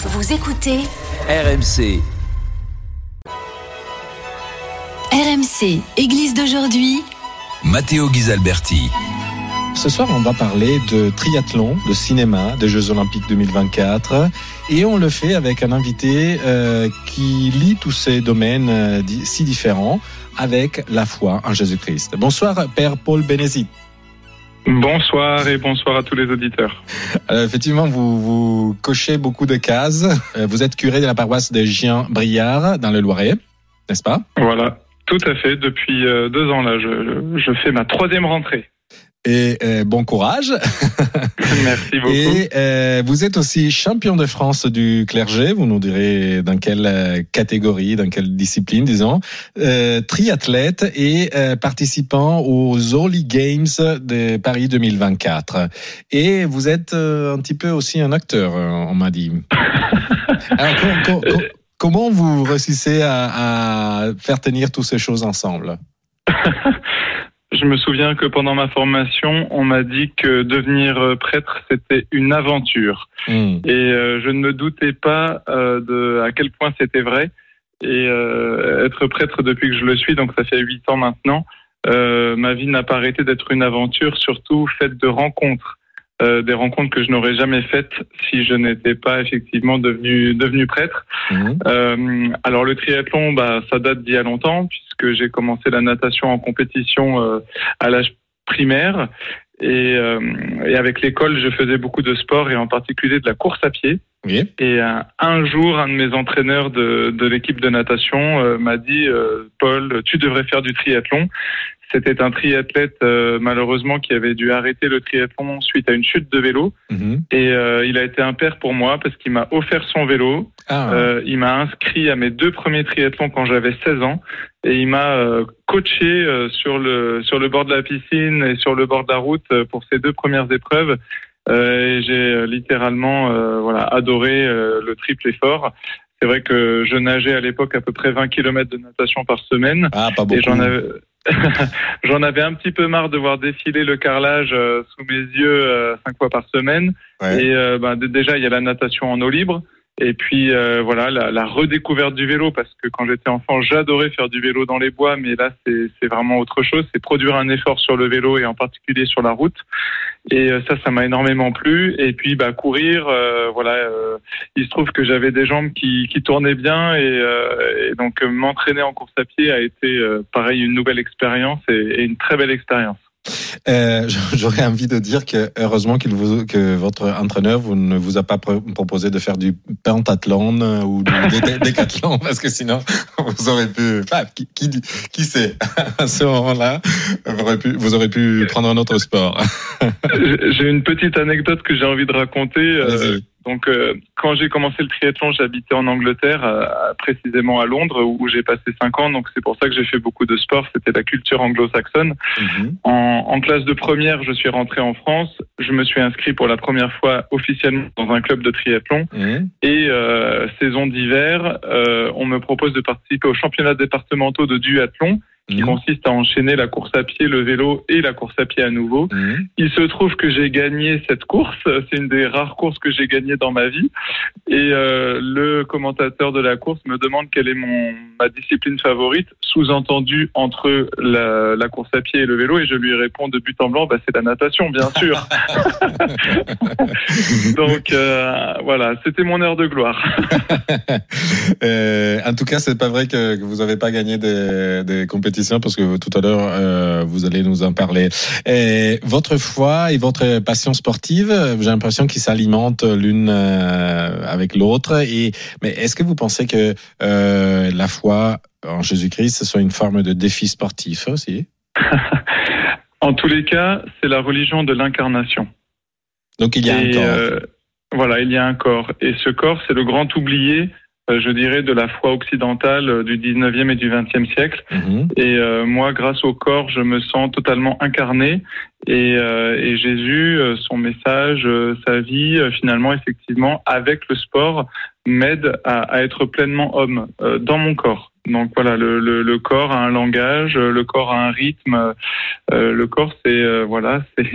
Vous écoutez RMC. RMC, Église d'aujourd'hui. Matteo Ghisalberti. Ce soir, on va parler de triathlon, de cinéma, des Jeux Olympiques 2024. Et on le fait avec un invité euh, qui lie tous ces domaines euh, si différents avec la foi en Jésus-Christ. Bonsoir, Père Paul Bénézit. Bonsoir et bonsoir à tous les auditeurs. Euh, effectivement, vous, vous cochez beaucoup de cases. Euh, vous êtes curé de la paroisse de Gien-Briard dans le Loiret, n'est-ce pas? Voilà, tout à fait. Depuis euh, deux ans là, je, je fais ma troisième rentrée. Et euh, bon courage. Merci beaucoup. Et euh, vous êtes aussi champion de France du clergé. Vous nous direz dans quelle euh, catégorie, dans quelle discipline, disons. Euh, triathlète et euh, participant aux Holy Games de Paris 2024. Et vous êtes euh, un petit peu aussi un acteur, on m'a dit. Alors, co- co- co- comment vous réussissez à, à faire tenir toutes ces choses ensemble? Je me souviens que pendant ma formation, on m'a dit que devenir euh, prêtre, c'était une aventure. Hmm. Et euh, je ne me doutais pas euh, de à quel point c'était vrai. Et euh, être prêtre depuis que je le suis, donc ça fait huit ans maintenant, ma vie n'a pas arrêté d'être une aventure, surtout faite de rencontres. Euh, des rencontres que je n'aurais jamais faites si je n'étais pas effectivement devenu devenu prêtre. Hmm. Euh, alors le triathlon, bah, ça date d'il y a longtemps puisque j'ai commencé la natation en compétition euh, à l'âge primaire et, euh, et avec l'école, je faisais beaucoup de sport et en particulier de la course à pied. Oui. Et euh, un jour, un de mes entraîneurs de, de l'équipe de natation euh, m'a dit euh, Paul, tu devrais faire du triathlon. C'était un triathlète euh, malheureusement qui avait dû arrêter le triathlon suite à une chute de vélo Mhm. et euh, il a été un père pour moi parce qu'il m'a offert son vélo Ah. euh, il m'a inscrit à mes deux premiers triathlons quand j'avais 16 ans et il m'a euh, coaché euh, sur le sur le bord de la piscine et sur le bord de la route euh, pour ces deux premières épreuves. Et j'ai littéralement voilà adoré le triple effort. C'est vrai que je nageais à l'époque à peu près 20 km de natation par semaine ah, pas beaucoup. et j'en avais j'en avais un petit peu marre de voir défiler le carrelage sous mes yeux cinq fois par semaine. Ouais. Et ben, déjà, il y a la natation en eau libre. Et puis euh, voilà la, la redécouverte du vélo parce que quand j'étais enfant j'adorais faire du vélo dans les bois mais là c'est vraiment autre chose. C'est produire un effort sur le vélo et en particulier sur la route. Et euh, ça ça m'a énormément plu. Et puis bah courir euh, voilà euh, il se trouve que j'avais des jambes qui, qui tournaient bien. Et, euh, et donc m'entraîner en course à pied a été euh, pareil une nouvelle expérience et, et une très belle expérience Euh, J'aurais envie de dire que heureusement qu'il vous, que votre entraîneur vous ne vous a pas pro- proposé de faire du pentathlon euh, ou du dé- décathlon parce que sinon vous aurez pu, enfin, qui, qui, qui sait, à ce moment-là, vous aurez pu, vous aurez pu prendre un autre sport. J'ai une petite anecdote que j'ai envie de raconter. Euh. Donc, euh, quand j'ai commencé le triathlon, j'habitais en Angleterre, euh, précisément à Londres, où j'ai passé cinq ans. Donc, c'est pour ça que j'ai fait beaucoup de sport. C'était la culture anglo-saxonne. Mhm. En, en classe de première, je suis rentré en France. Je me suis inscrit pour la première fois officiellement dans un club de triathlon. Mhm. Et euh, saison d'hiver, on me propose de participer aux championnats départementaux de duathlon, qui Mhm. consiste à enchaîner la course à pied, le vélo et la course à pied à nouveau. Mhm. Il se trouve que j'ai gagné cette course. C'est une des rares courses que j'ai gagnées dans ma vie. Et euh, le commentateur de la course me demande quelle est mon ma discipline favorite, sous-entendu entre la, la course à pied et le vélo. Et je lui réponds de but en blanc, bah, c'est la natation, bien sûr. Donc euh, voilà, c'était mon heure de gloire. Euh, en tout cas, c'est pas vrai que, que vous n'avez pas gagné des, des compétitions parce que tout à l'heure euh, vous allez nous en parler. Et votre foi et votre passion sportive, j'ai l'impression qu'ils s'alimentent l'une euh, avec l'autre. Et mais est-ce que vous pensez que euh, la foi en Jésus-Christ soit une forme de défi sportif aussi? En tous les cas, c'est la religion de l'incarnation. Donc il y a Et, un corps. euh, voilà, il y a un corps. Et ce corps, c'est le grand oublié, je dirais, de la foi occidentale euh, du 19e et du 20e siècle. Mhm. Et euh, moi, grâce au corps, je me sens totalement incarné. Et, euh, et Jésus, euh, son message, euh, sa vie, euh, finalement, effectivement, avec le sport, m'aide à, à être pleinement homme euh, dans mon corps. Donc voilà, le, le, le corps a un langage, euh, le corps a un rythme. euh, le corps, c'est euh, voilà, c'est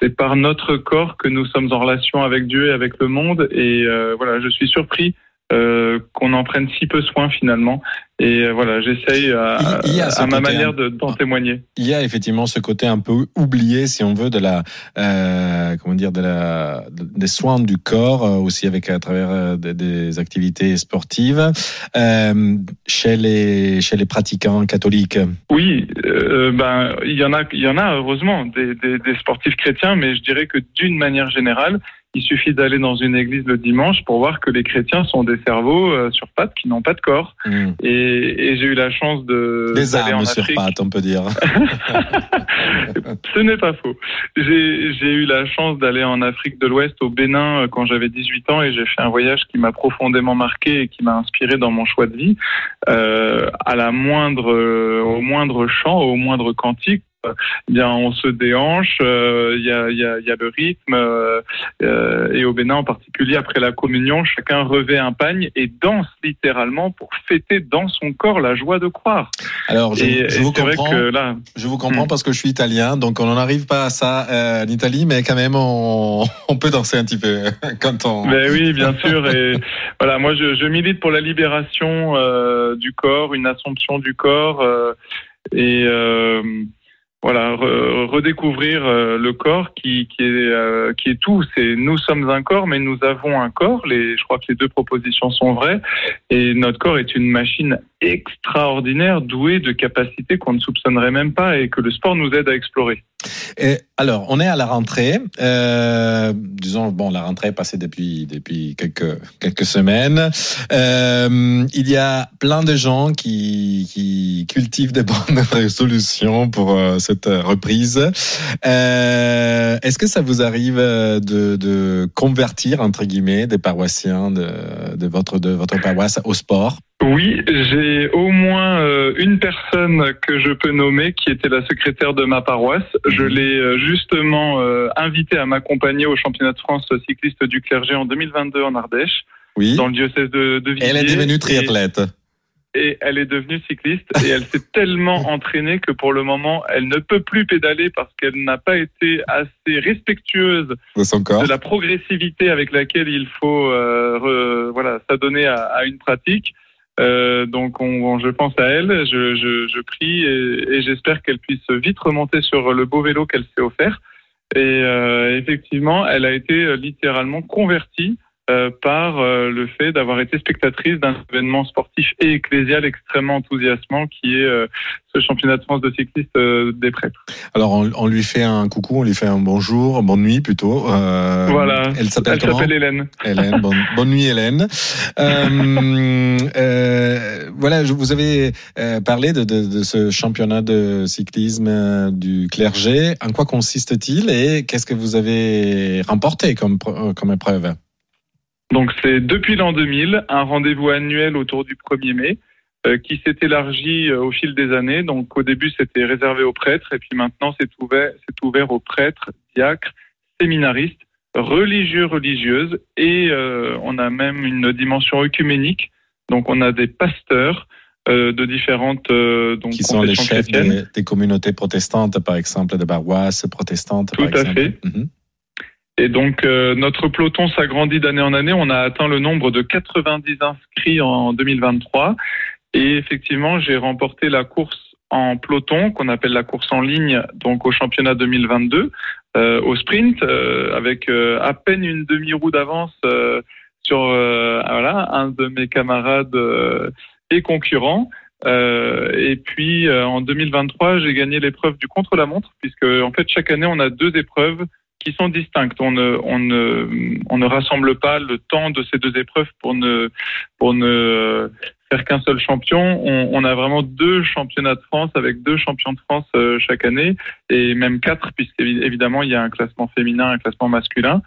c'est par notre corps que nous sommes en relation avec Dieu et avec le monde. Et euh, voilà, je suis surpris euh, qu'on en prenne si peu soin finalement. Et euh, voilà, j'essaye à, ce à ma manière un- de- d'en témoigner. Il y a effectivement ce côté un peu oublié, si on veut, de la, euh, comment dire, de la, des soins du corps, euh, aussi avec à travers euh, des, des activités sportives, euh, chez les chez les pratiquants catholiques. Oui, euh, ben il y en a, il y en a heureusement des, des, des sportifs chrétiens, mais je dirais que d'une manière générale, il suffit d'aller dans une église le dimanche pour voir que les chrétiens sont des cerveaux euh, sur pattes qui n'ont pas de corps. Hmm. Et, et j'ai eu la chance de Des d'aller en armes sur pattes, on peut dire. Ce n'est pas faux. J'ai j'ai eu la chance d'aller en Afrique de l'Ouest, au Bénin, euh, quand j'avais 18 ans, et j'ai fait un voyage qui m'a profondément marqué et qui m'a inspiré dans mon choix de vie. Euh, à la moindre, au moindre chant, au moindre cantique, eh bien, on se déhanche. euh, Il y, a, il y, a, il y a le rythme, euh, euh, et au Bénin en particulier, après la communion, chacun revêt un pagne et danse littéralement pour fêter dans son corps la joie de croire. Alors, je, et je et vous comprends. que là, Je vous comprends Hmm. parce que je suis italien, donc on n'en arrive pas à ça euh, en Italie, mais quand même on, on peut danser un petit peu quand on. Ben oui, bien sûr. Et voilà, moi, je, je milite pour la libération euh, du corps, une assomption du corps, euh, et euh, voilà, re- redécouvrir euh, le corps qui, qui est euh, qui est tout. C'est nous sommes un corps, mais nous avons un corps. Les, je crois que les deux propositions sont vraies. Et notre corps est une machine extraordinaire, douée de capacités qu'on ne soupçonnerait même pas, et que le sport nous aide à explorer. Et alors, on est à la rentrée. Euh, disons, bon, la rentrée est passée depuis depuis quelques quelques semaines. Euh, il y a plein de gens qui qui cultivent des bonnes résolutions pour euh, cette reprise. Est-ce que ça vous arrive de, de convertir entre guillemets des paroissiens de, de votre de votre paroisse au sport? Oui, j'ai au moins euh, une personne que je peux nommer qui était la secrétaire de ma paroisse. Je Mhm. l'ai euh, justement euh, invitée à m'accompagner au championnat de France cycliste du clergé en 2022 en Ardèche, Oui. dans le diocèse de, de. Elle est devenue Et- triathlète. Et, elle est devenue cycliste et elle s'est tellement entraînée que pour le moment, elle ne peut plus pédaler parce qu'elle n'a pas été assez respectueuse de son corps. de la progressivité avec laquelle il faut euh, re- voilà s'adonner à, à une pratique. Euh, donc, on, je pense à elle, je, prie et, j'espère qu'elle puisse vite remonter sur le beau vélo qu'elle s'est offert. Et euh, effectivement, elle a été littéralement convertie euh, par euh, le fait d'avoir été spectatrice d'un événement sportif et ecclésial extrêmement enthousiasmant qui est euh, ce championnat de France de cycliste euh, des prêtres. Alors on, on lui fait un coucou, on lui fait un bonjour, bonne nuit plutôt. Euh, voilà. Elle s'appelle Elle comment s'appelle Hélène. Hélène. Bonne, bonne nuit Hélène. Euh, euh, voilà, je, vous avez euh, parlé de, de, de ce championnat de cyclisme du clergé. En quoi consiste-t-il et qu'est-ce que vous avez remporté comme, comme épreuve? Donc c'est depuis l'an 2000 un rendez-vous annuel autour du 1er mai euh, qui s'est élargi euh, au fil des années. Donc au début c'était réservé aux prêtres et puis maintenant c'est ouvert, c'est ouvert aux prêtres, diacres, séminaristes, religieux, religieuses et euh, on a même une dimension œcuménique. Donc on a des pasteurs euh, de différentes euh, donc Qui sont les chefs des, des communautés protestantes, par exemple, de paroisses protestantes. Tout par à exemple. fait. Mhm. Et donc, euh, notre peloton s'agrandit d'année en année. On a atteint le nombre de 90 inscrits en 2023. Et effectivement, j'ai remporté la course en peloton, qu'on appelle la course en ligne, donc au championnat 2022, euh, au sprint, euh, avec euh, à peine une demi-roue d'avance euh, sur euh, voilà, un de mes camarades euh, et concurrents. Et puis en 2023, j'ai gagné l'épreuve du contre-la-montre, puisque en fait chaque année on a deux épreuves qui sont distinctes. On ne, on ne, on ne rassemble pas le temps de ces deux épreuves pour ne, pour ne faire qu'un seul champion. On, on a vraiment deux championnats de France avec deux champions de France euh, chaque année et même quatre puisqu'évidemment il y a un classement féminin, un classement masculin.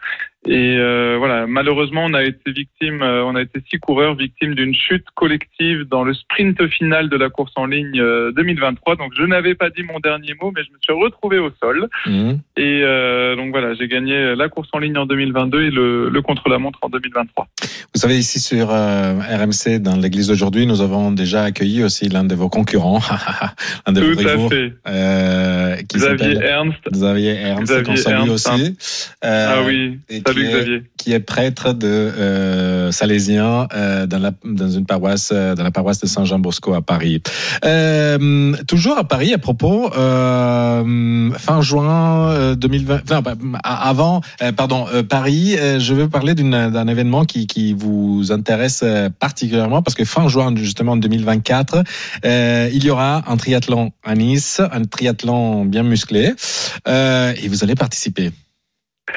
Et euh, voilà, malheureusement, on a été victime, euh, on a été six coureurs victimes d'une chute collective dans le sprint final de la course en ligne euh, 2023. Donc, je n'avais pas dit mon dernier mot, mais je me suis retrouvé au sol. Mhm. Et euh, donc voilà, j'ai gagné la course en ligne en 2022 et le, le contre-la-montre en 2023. Vous savez, ici sur euh, RMC, dans l'église d'aujourd'hui, nous avons déjà accueilli aussi l'un de vos concurrents, l'un de vos Tout à rivaux, euh, qui Xavier Ernst. Xavier Ernst, Xavier qu'on salue Ernst, hein. aussi. Euh, ah oui, salut qui est- Xavier. qui est prêtre de euh, salésien euh, dans, la, dans une paroisse dans la paroisse de Saint Jean Bosco à Paris. Toujours à Paris à propos fin juin euh, 2020 enfin, bah, avant pardon Paris je veux parler d'un événement qui, qui vous intéresse particulièrement parce que fin juin justement 2024 euh, il y aura un triathlon à Nice un triathlon bien musclé euh, et vous allez participer.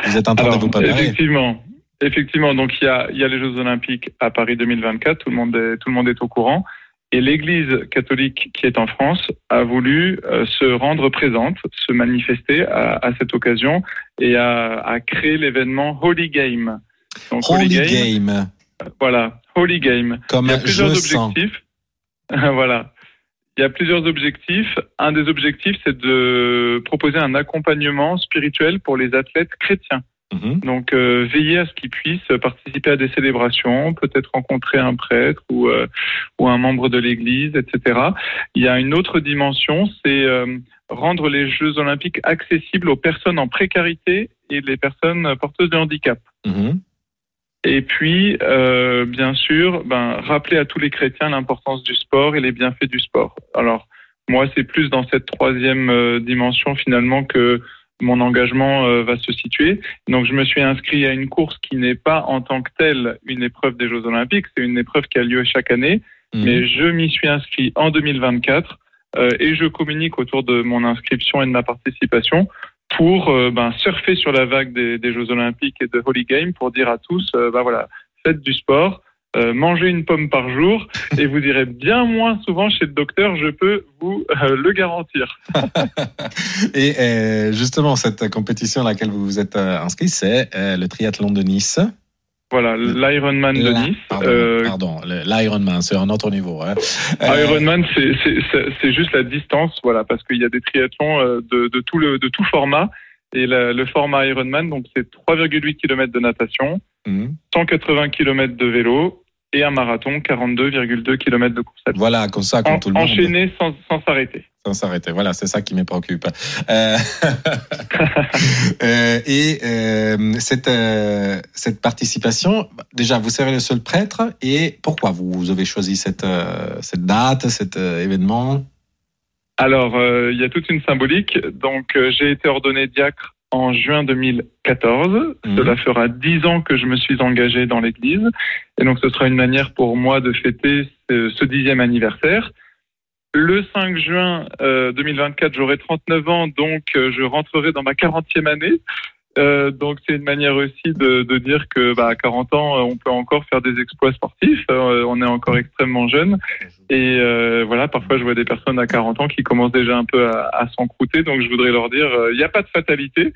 Vous êtes en train de Alors, vous préparer. effectivement, effectivement. Donc il y a, il y a les Jeux Olympiques à Paris 2024. Tout le monde est, tout le monde est au courant. Et l'Église catholique qui est en France a voulu euh, se rendre présente, se manifester à, à cette occasion et a, a créé l'événement Holy Game. Donc, Holy Game, Voilà, Holy Game. comme Il y a plusieurs objectifs. voilà. Il y a plusieurs objectifs. Un des objectifs, c'est de proposer un accompagnement spirituel pour les athlètes chrétiens. Mhm. Donc, euh, veiller à ce qu'ils puissent participer à des célébrations, peut-être rencontrer un prêtre ou, euh, ou un membre de l'Église, etc. Il y a une autre dimension, c'est euh, rendre les Jeux olympiques accessibles aux personnes en précarité et les personnes porteuses de handicap. Mhm. Et puis, euh, bien sûr, ben, rappeler à tous les chrétiens l'importance du sport et les bienfaits du sport. Alors, moi, c'est plus dans cette troisième euh, dimension finalement que mon engagement euh, va se situer. Donc, je me suis inscrit à une course qui n'est pas en tant que telle une épreuve des Jeux Olympiques, c'est une épreuve qui a lieu chaque année, Mhm. mais je m'y suis inscrit en 2024 euh, et je communique autour de mon inscription et de ma participation pour euh, ben, surfer sur la vague des, des Jeux Olympiques et de Holy Game pour dire à tous, euh, ben voilà, faites du sport, euh, mangez une pomme par jour et vous irez bien moins souvent chez le docteur, je peux vous le garantir. Et justement, cette compétition à laquelle vous vous êtes inscrit, c'est le triathlon de Nice. Voilà, l'Ironman de Nice. Pardon, Euh, pardon, l'Ironman, c'est un autre niveau. Hein. Euh, Ironman, c'est- juste la distance, voilà, parce qu'il y a des triathlons euh, de, de tout le de tout format. Et la- le format Ironman, donc c'est 3,8 km de natation, mhm. 180 km de vélo et un marathon, 42,2 km de course à pied. Voilà, comme ça, comme En- tout le monde. enchaîné sans s'arrêter. Sans s'arrêter. Voilà, c'est ça qui me préoccupe. Euh, euh, et euh, cette, euh, cette participation, déjà, vous serez le seul prêtre. Et pourquoi vous avez choisi cette, cette date, cet événement? Alors, il y a toute une symbolique. Donc, j'ai été ordonné diacre en juin 2014. Mhm. Cela fera dix ans que je me suis engagé dans l'Église. Et donc, ce sera une manière pour moi de fêter ce, ce dixième anniversaire. Le 5 juin euh, 2024, j'aurai 39 ans, donc euh, je rentrerai dans ma 40e année. Euh, donc c'est une manière aussi de, dire que bah, à 40 ans, euh, on peut encore faire des exploits sportifs. Euh, on est encore extrêmement jeune. Et euh, voilà, parfois je vois des personnes à 40 ans qui commencent déjà un peu à, à s'encrouter. Donc je voudrais leur dire, euh, il n'y a pas de fatalité.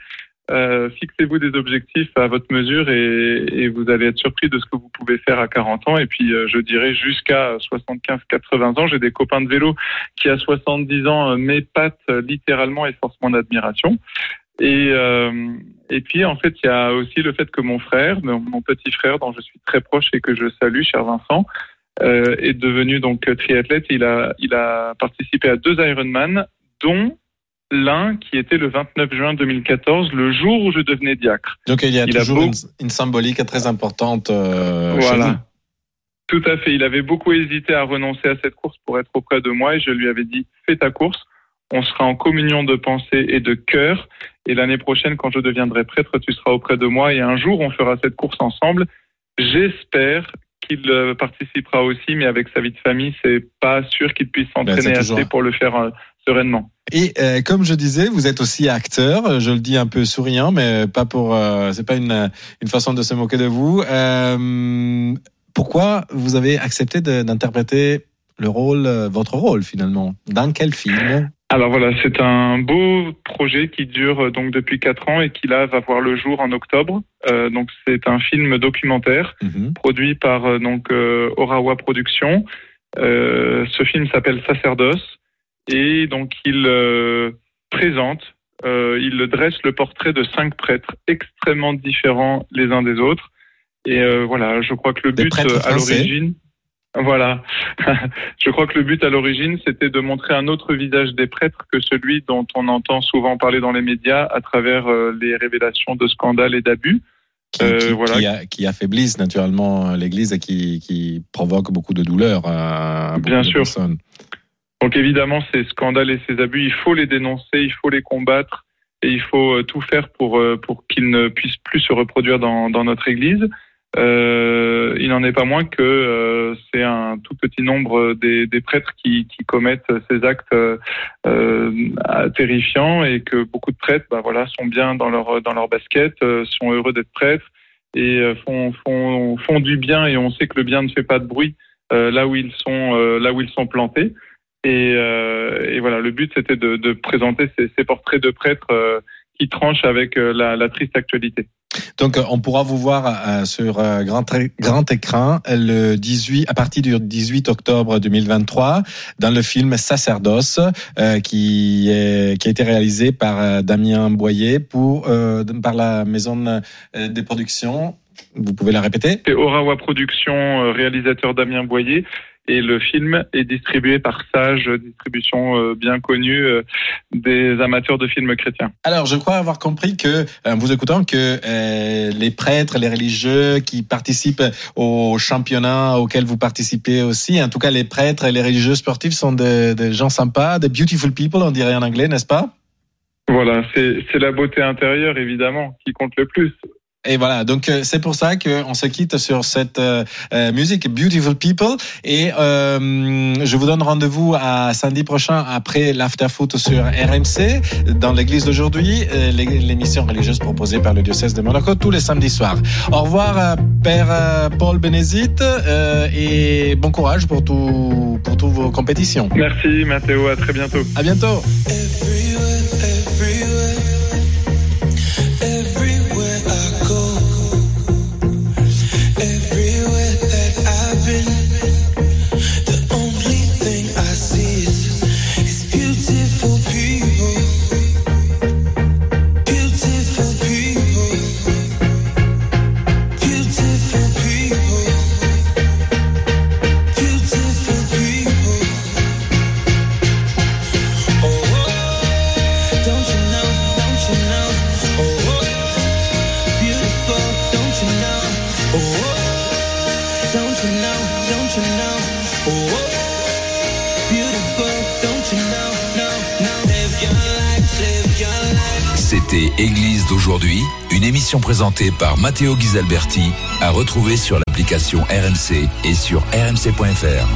Euh, Fixez-vous des objectifs à votre mesure et, et vous allez être surpris de ce que vous pouvez faire à 40 ans. Et puis euh, je dirais jusqu'à 75-80 ans. J'ai des copains de vélo qui à 70 ans euh, m'épatent euh, littéralement et forcent mon admiration. Et, euh, et puis en fait, il y a aussi le fait que mon frère, mon petit frère dont je suis très proche et que je salue, cher Vincent, euh, est devenu donc triathlète. Il a, il a participé à deux Ironman, dont l'un qui était le 29 juin 2014, le jour où je devenais diacre. Donc il y a Il a toujours beau- une, une symbolique très importante. euh, chez vous. voilà. Tout à fait. Il avait beaucoup hésité à renoncer à cette course pour être auprès de moi et je lui avais dit fais ta course. On sera en communion de pensée et de cœur. Et l'année prochaine, quand je deviendrai prêtre, tu seras auprès de moi et un jour, on fera cette course ensemble. J'espère qu'il euh, participera aussi, mais avec sa vie de famille, c'est pas sûr qu'il puisse s'entraîner Ben, toujours- assez pour le faire euh, sereinement. Et euh, comme je disais, vous êtes aussi acteur. Je le dis un peu souriant, mais pas pour. Euh, c'est pas une une façon de se moquer de vous. Euh, pourquoi vous avez accepté d'interpréter le rôle, euh, votre rôle finalement? Dans quel film? Alors voilà, c'est un beau projet qui dure donc depuis quatre ans et qui là va voir le jour en octobre. Euh, donc c'est un film documentaire Mhm. produit par donc euh, Orawa Productions. Euh, ce film s'appelle Sacerdoce et donc il euh, présente, euh, il dresse le portrait de cinq prêtres extrêmement différents les uns des autres. Et euh, voilà, je crois que le but à l'origine, Voilà. Je crois que le but à l'origine, c'était de montrer un autre visage des prêtres que celui dont on entend souvent parler dans les médias à travers les révélations de scandales et d'abus. Qui, Euh, qui- voilà. qui a- qui affaiblissent naturellement l'Église et qui, provoquent beaucoup de douleur à, à beaucoup Bien de sûr. personnes. Donc évidemment, ces scandales et ces abus, il faut les dénoncer, il faut les combattre et il faut euh, tout faire pour, euh, pour qu'ils ne puissent plus se reproduire dans, dans notre Église. Euh, il n'en est pas moins que euh, c'est un tout petit nombre des, des prêtres qui, qui commettent ces actes euh, euh, terrifiants et que beaucoup de prêtres bah, voilà, sont bien dans leur, dans leur basket, sont heureux d'être prêtres et font, font, font du bien et on sait que le bien ne fait pas de bruit là, où ils sont, là où ils sont plantés. Et, euh, et voilà, le but c'était de, de présenter ces, ces portraits de prêtres euh, qui tranchent avec euh, la, la triste actualité. Donc, on pourra vous voir sur grand, grand écran le 18, à partir du 18 octobre 2023 dans le film Sacerdoce euh, qui, est, qui a été réalisé par Damien Boyer pour, euh, par la maison des productions. Vous pouvez la répéter C'est Orawa Productions, réalisateur Damien Boyer. Et le film est distribué par Sage, distribution euh, bien connue euh, des amateurs de films chrétiens. Alors, je crois avoir compris que, en vous écoutant, que euh, les prêtres, les religieux qui participent au championnat auquel vous participez aussi, en tout cas les prêtres et les religieux sportifs sont des, des gens sympas, des beautiful people, on dirait en anglais, n'est-ce pas? Voilà, c'est la beauté intérieure évidemment qui compte le plus. Et voilà, donc euh, c'est pour ça qu'on se quitte sur cette euh, euh, musique Beautiful People. Et euh, je vous donne rendez-vous à samedi prochain après l'afterfoot sur RMC dans l'église d'aujourd'hui, euh, l'é- l'émission religieuse proposée par le diocèse de Monaco tous les samedis soirs. Au revoir, Père Paul Bénézite, euh, et bon courage pour tout pour toutes vos compétitions. Merci Mathéo, à très bientôt. À bientôt. D'aujourd'hui, une émission présentée par Matteo Ghisalberti, à retrouver sur l'application RMC et sur rmc.fr.